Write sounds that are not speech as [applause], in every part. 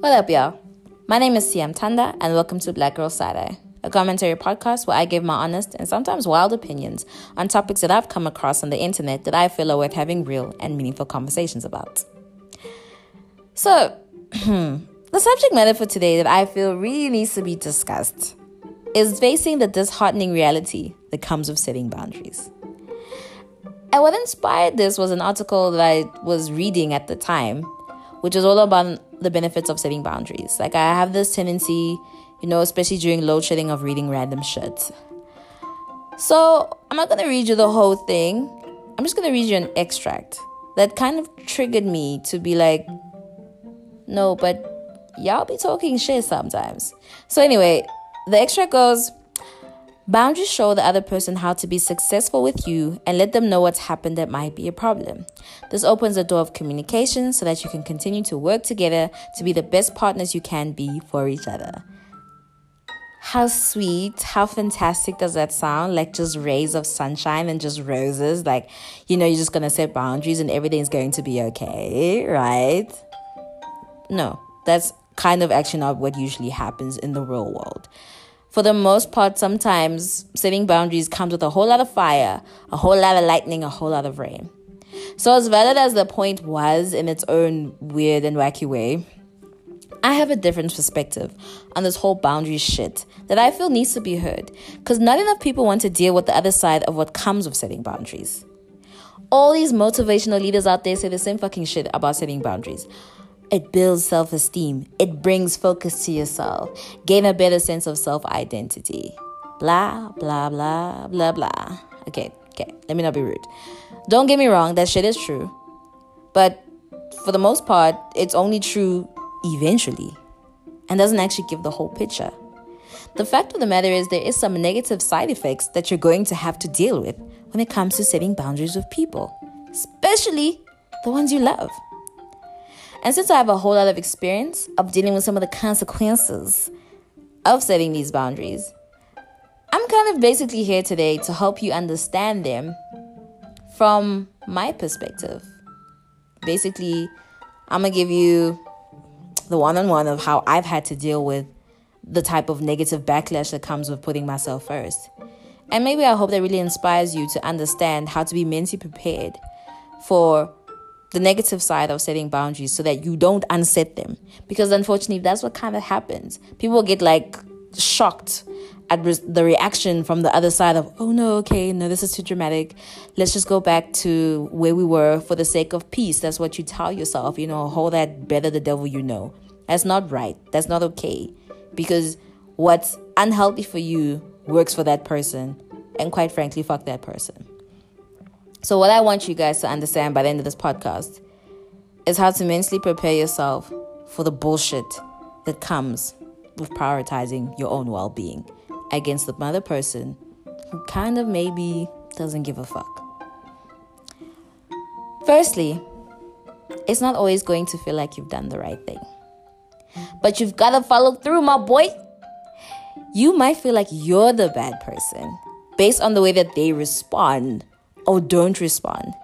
What up, y'all? My name is Siam Tanda, and welcome to Black Girl Eye, a commentary podcast where I give my honest and sometimes wild opinions on topics that I've come across on the internet that I feel are worth having real and meaningful conversations about. So, [clears throat] the subject matter for today that I feel really needs to be discussed is facing the disheartening reality that comes with setting boundaries. And what inspired this was an article that I was reading at the time, which was all about the benefits of setting boundaries. Like I have this tendency, you know, especially during load shedding of reading random shit. So I'm not gonna read you the whole thing. I'm just gonna read you an extract that kind of triggered me to be like, no, but y'all be talking shit sometimes. So anyway, the extract goes. Boundaries show the other person how to be successful with you and let them know what's happened that might be a problem. This opens the door of communication so that you can continue to work together to be the best partners you can be for each other. How sweet, how fantastic does that sound? Like just rays of sunshine and just roses. Like, you know, you're just gonna set boundaries and everything's going to be okay, right? No, that's kind of actually not what usually happens in the real world for the most part, sometimes setting boundaries comes with a whole lot of fire, a whole lot of lightning, a whole lot of rain. So, as valid as the point was in its own weird and wacky way, I have a different perspective on this whole boundary shit that I feel needs to be heard because not enough people want to deal with the other side of what comes with setting boundaries. All these motivational leaders out there say the same fucking shit about setting boundaries. It builds self esteem. It brings focus to yourself. Gain a better sense of self identity. Blah, blah, blah, blah, blah. Okay, okay, let me not be rude. Don't get me wrong, that shit is true. But for the most part, it's only true eventually and doesn't actually give the whole picture. The fact of the matter is, there is some negative side effects that you're going to have to deal with when it comes to setting boundaries with people, especially the ones you love. And since I have a whole lot of experience of dealing with some of the consequences of setting these boundaries, I'm kind of basically here today to help you understand them from my perspective. Basically, I'm to give you the one on one of how I've had to deal with the type of negative backlash that comes with putting myself first. And maybe I hope that really inspires you to understand how to be mentally prepared for the negative side of setting boundaries so that you don't unset them. Because unfortunately, that's what kind of happens. People get like shocked at re- the reaction from the other side of, oh no, okay, no, this is too dramatic. Let's just go back to where we were for the sake of peace. That's what you tell yourself, you know, hold that better the devil you know. That's not right. That's not okay. Because what's unhealthy for you works for that person. And quite frankly, fuck that person. So, what I want you guys to understand by the end of this podcast is how to mentally prepare yourself for the bullshit that comes with prioritizing your own well being against the other person who kind of maybe doesn't give a fuck. Firstly, it's not always going to feel like you've done the right thing. But you've got to follow through, my boy. You might feel like you're the bad person based on the way that they respond or don't respond.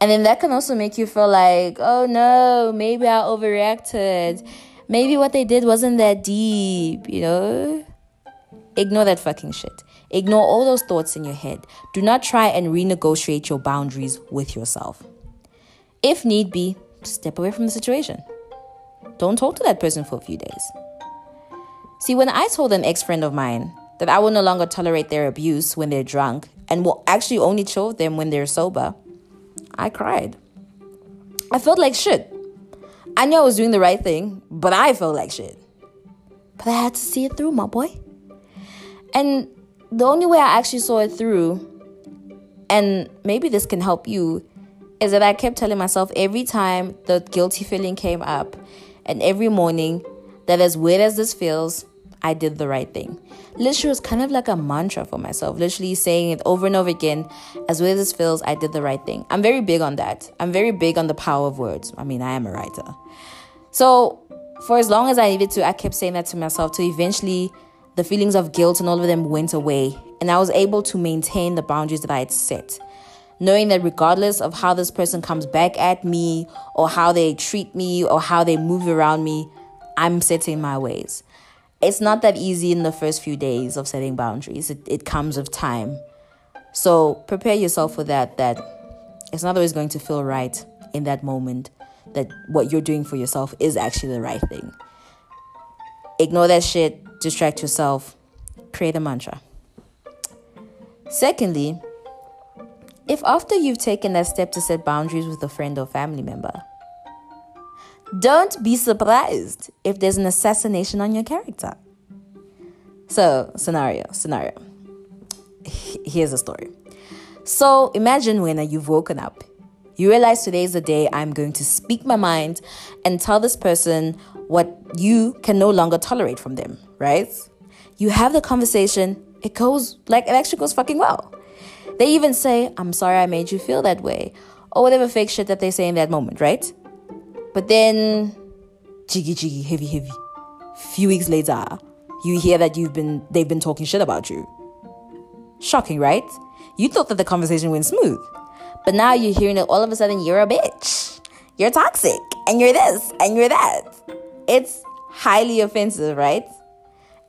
And then that can also make you feel like, oh no, maybe I overreacted. Maybe what they did wasn't that deep, you know? Ignore that fucking shit. Ignore all those thoughts in your head. Do not try and renegotiate your boundaries with yourself. If need be, step away from the situation. Don't talk to that person for a few days. See, when I told an ex friend of mine that I will no longer tolerate their abuse when they're drunk and will actually only with them when they're sober, I cried. I felt like shit. I knew I was doing the right thing, but I felt like shit. But I had to see it through, my boy. And the only way I actually saw it through, and maybe this can help you, is that I kept telling myself every time the guilty feeling came up, and every morning, that as weird as this feels, I did the right thing. Literally, was kind of like a mantra for myself, literally saying it over and over again. As weird as feels, I did the right thing. I'm very big on that. I'm very big on the power of words. I mean, I am a writer. So, for as long as I needed to, I kept saying that to myself to eventually the feelings of guilt and all of them went away. And I was able to maintain the boundaries that I had set. Knowing that regardless of how this person comes back at me or how they treat me or how they move around me, I'm setting my ways. It's not that easy in the first few days of setting boundaries. It, it comes with time. So prepare yourself for that, that it's not always going to feel right in that moment, that what you're doing for yourself is actually the right thing. Ignore that shit, distract yourself, create a mantra. Secondly, if after you've taken that step to set boundaries with a friend or family member, don't be surprised if there's an assassination on your character. So, scenario, scenario. Here's a story. So, imagine when you've woken up. You realize today is the day I'm going to speak my mind and tell this person what you can no longer tolerate from them, right? You have the conversation, it goes like it actually goes fucking well. They even say, I'm sorry I made you feel that way, or whatever fake shit that they say in that moment, right? But then, jiggy jiggy, heavy heavy. Few weeks later, you hear that you've been they've been talking shit about you. Shocking, right? You thought that the conversation went smooth. But now you're hearing that all of a sudden you're a bitch. You're toxic and you're this and you're that. It's highly offensive, right?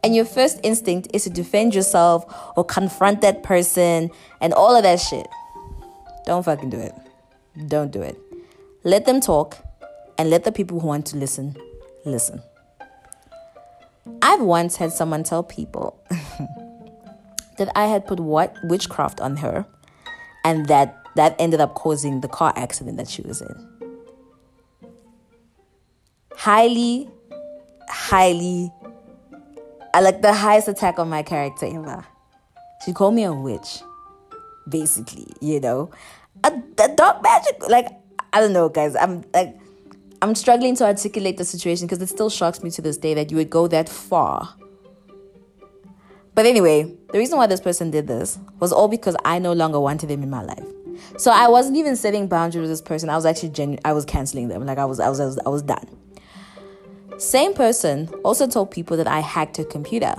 And your first instinct is to defend yourself or confront that person and all of that shit. Don't fucking do it. Don't do it. Let them talk and let the people who want to listen listen. I've once had someone tell people [laughs] that I had put what witchcraft on her and that that ended up causing the car accident that she was in. Highly, highly I like the highest attack on my character ever. She called me a witch, basically, you know. A, a dark magic, like, I don't know, guys. I'm like, I'm struggling to articulate the situation because it still shocks me to this day that you would go that far. But anyway, the reason why this person did this was all because I no longer wanted them in my life. So I wasn't even setting boundaries with this person. I was actually genu- I was canceling them. Like I was I was I was, I was done. Same person also told people that I hacked her computer.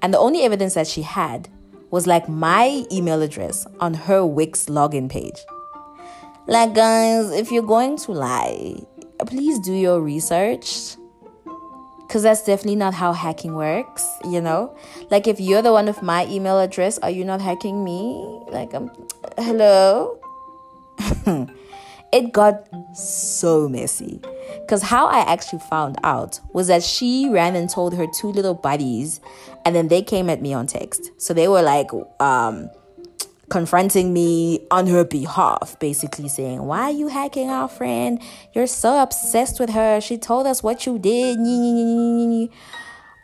And the only evidence that she had was like my email address on her Wix login page. Like, guys, if you're going to lie, please do your research. Because that's definitely not how hacking works, you know? Like, if you're the one with my email address, are you not hacking me? Like, um, hello? [laughs] it got so messy. Because how I actually found out was that she ran and told her two little buddies, and then they came at me on text. So they were like, um, confronting me on her behalf, basically saying, Why are you hacking our friend? You're so obsessed with her. She told us what you did.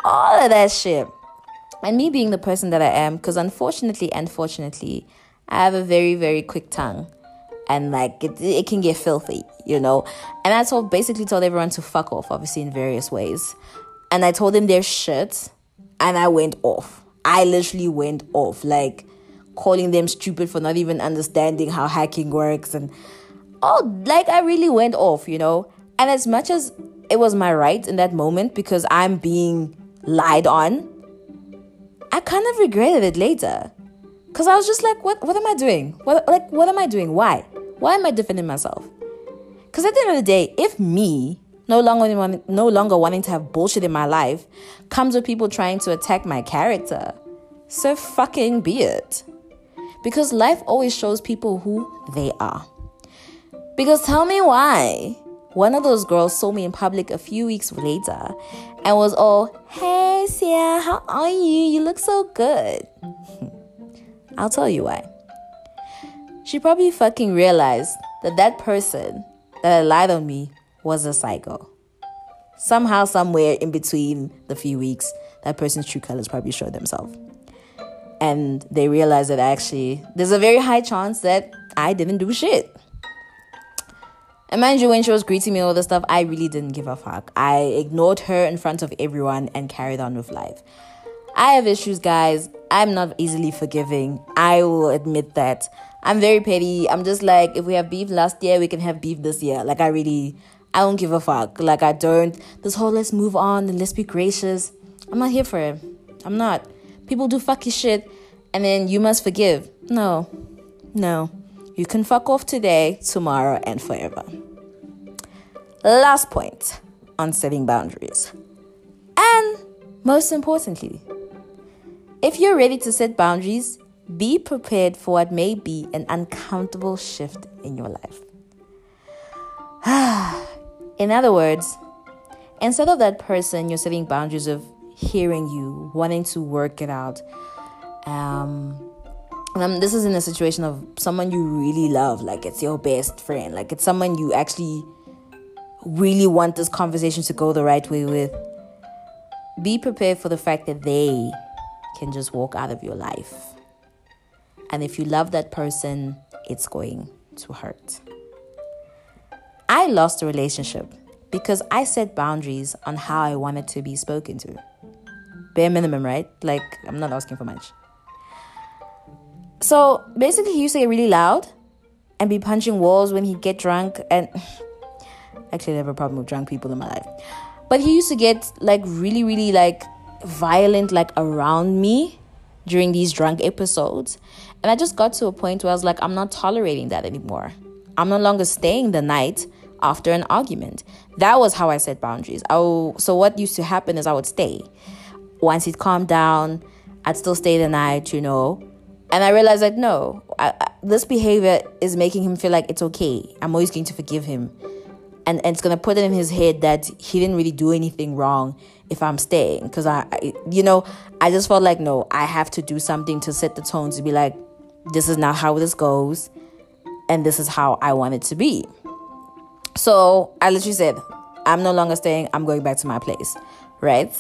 All of that shit. And me being the person that I am, because unfortunately, unfortunately, I have a very, very quick tongue and like it, it can get filthy, you know. And I told basically told everyone to fuck off, obviously in various ways. And I told them their shit, and I went off. I literally went off, like calling them stupid for not even understanding how hacking works, and oh, like I really went off, you know. And as much as it was my right in that moment because I'm being lied on, I kind of regretted it later. Cause I was just like, what what am I doing? What like what am I doing? Why? Why am I defending myself? Because at the end of the day, if me, no longer, no longer wanting to have bullshit in my life, comes with people trying to attack my character, so fucking be it. Because life always shows people who they are. Because tell me why. One of those girls saw me in public a few weeks later and was all, Hey, Sia, how are you? You look so good. [laughs] I'll tell you why she probably fucking realized that that person that had lied on me was a psycho. Somehow, somewhere in between the few weeks, that person's true colors probably showed themselves. And they realized that actually, there's a very high chance that I didn't do shit. And mind you, when she was greeting me all this stuff, I really didn't give a fuck. I ignored her in front of everyone and carried on with life. I have issues, guys. I'm not easily forgiving. I will admit that. I'm very petty. I'm just like, if we have beef last year, we can have beef this year. Like, I really, I don't give a fuck. Like, I don't. This whole let's move on and let's be gracious. I'm not here for it. I'm not. People do fucky shit and then you must forgive. No, no. You can fuck off today, tomorrow, and forever. Last point on setting boundaries And Most importantly, if you're ready to set boundaries, be prepared for what may be an uncountable shift in your life. [sighs] in other words, instead of that person you're setting boundaries of hearing you, wanting to work it out, um, um, this is in a situation of someone you really love, like it's your best friend, like it's someone you actually really want this conversation to go the right way with. Be prepared for the fact that they can just walk out of your life. And if you love that person, it's going to hurt. I lost a relationship because I set boundaries on how I wanted to be spoken to. Bare minimum, right? Like, I'm not asking for much. So basically, he used to get really loud and be punching walls when he'd get drunk. And [sighs] actually, I have a problem with drunk people in my life. But he used to get like really, really like violent, like around me during these drunk episodes. And I just got to a point where I was like, I'm not tolerating that anymore. I'm no longer staying the night after an argument. That was how I set boundaries. W- so what used to happen is I would stay. Once it calmed down, I'd still stay the night, you know. And I realized that no, I, I, this behavior is making him feel like it's okay. I'm always going to forgive him. And, and it's going to put it in his head that he didn't really do anything wrong if I'm staying. Because I, I, you know, I just felt like, no, I have to do something to set the tone to be like, this is not how this goes. And this is how I want it to be. So I literally said, I'm no longer staying, I'm going back to my place, right?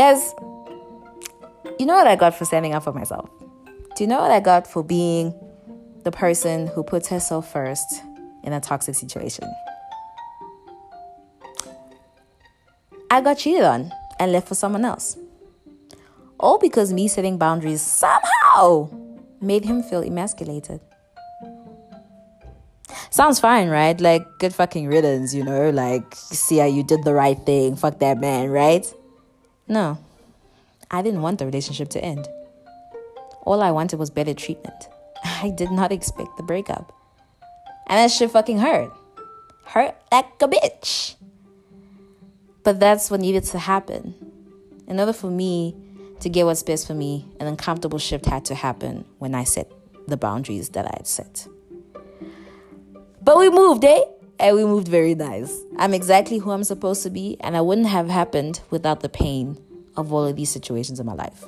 Guys, you know what I got for standing up for myself? Do you know what I got for being the person who puts herself first in a toxic situation? I got cheated on and left for someone else. All because me setting boundaries somehow made him feel emasculated. Sounds fine, right? Like, good fucking riddance, you know? Like, see how you did the right thing. Fuck that man, right? No. I didn't want the relationship to end. All I wanted was better treatment. [laughs] I did not expect the breakup. And that shit fucking hurt. Hurt like a bitch. But that's what needed to happen. In order for me to get what's best for me, an uncomfortable shift had to happen when I set the boundaries that I had set. But we moved, eh? And we moved very nice. I'm exactly who I'm supposed to be, and I wouldn't have happened without the pain of all of these situations in my life.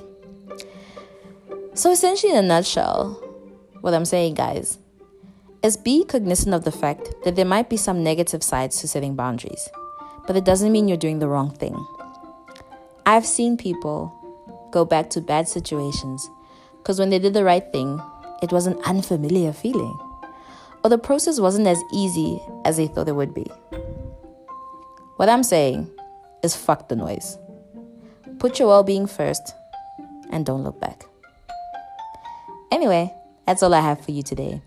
So, essentially, in a nutshell, what I'm saying, guys, is be cognizant of the fact that there might be some negative sides to setting boundaries, but it doesn't mean you're doing the wrong thing. I've seen people go back to bad situations because when they did the right thing, it was an unfamiliar feeling or the process wasn't as easy as they thought it would be. What I'm saying is fuck the noise. Put your well being first and don't look back. Anyway, that's all I have for you today.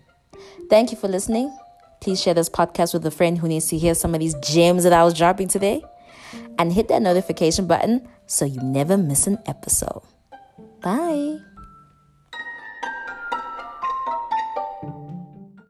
Thank you for listening. Please share this podcast with a friend who needs to hear some of these gems that I was dropping today. And hit that notification button so you never miss an episode. Bye.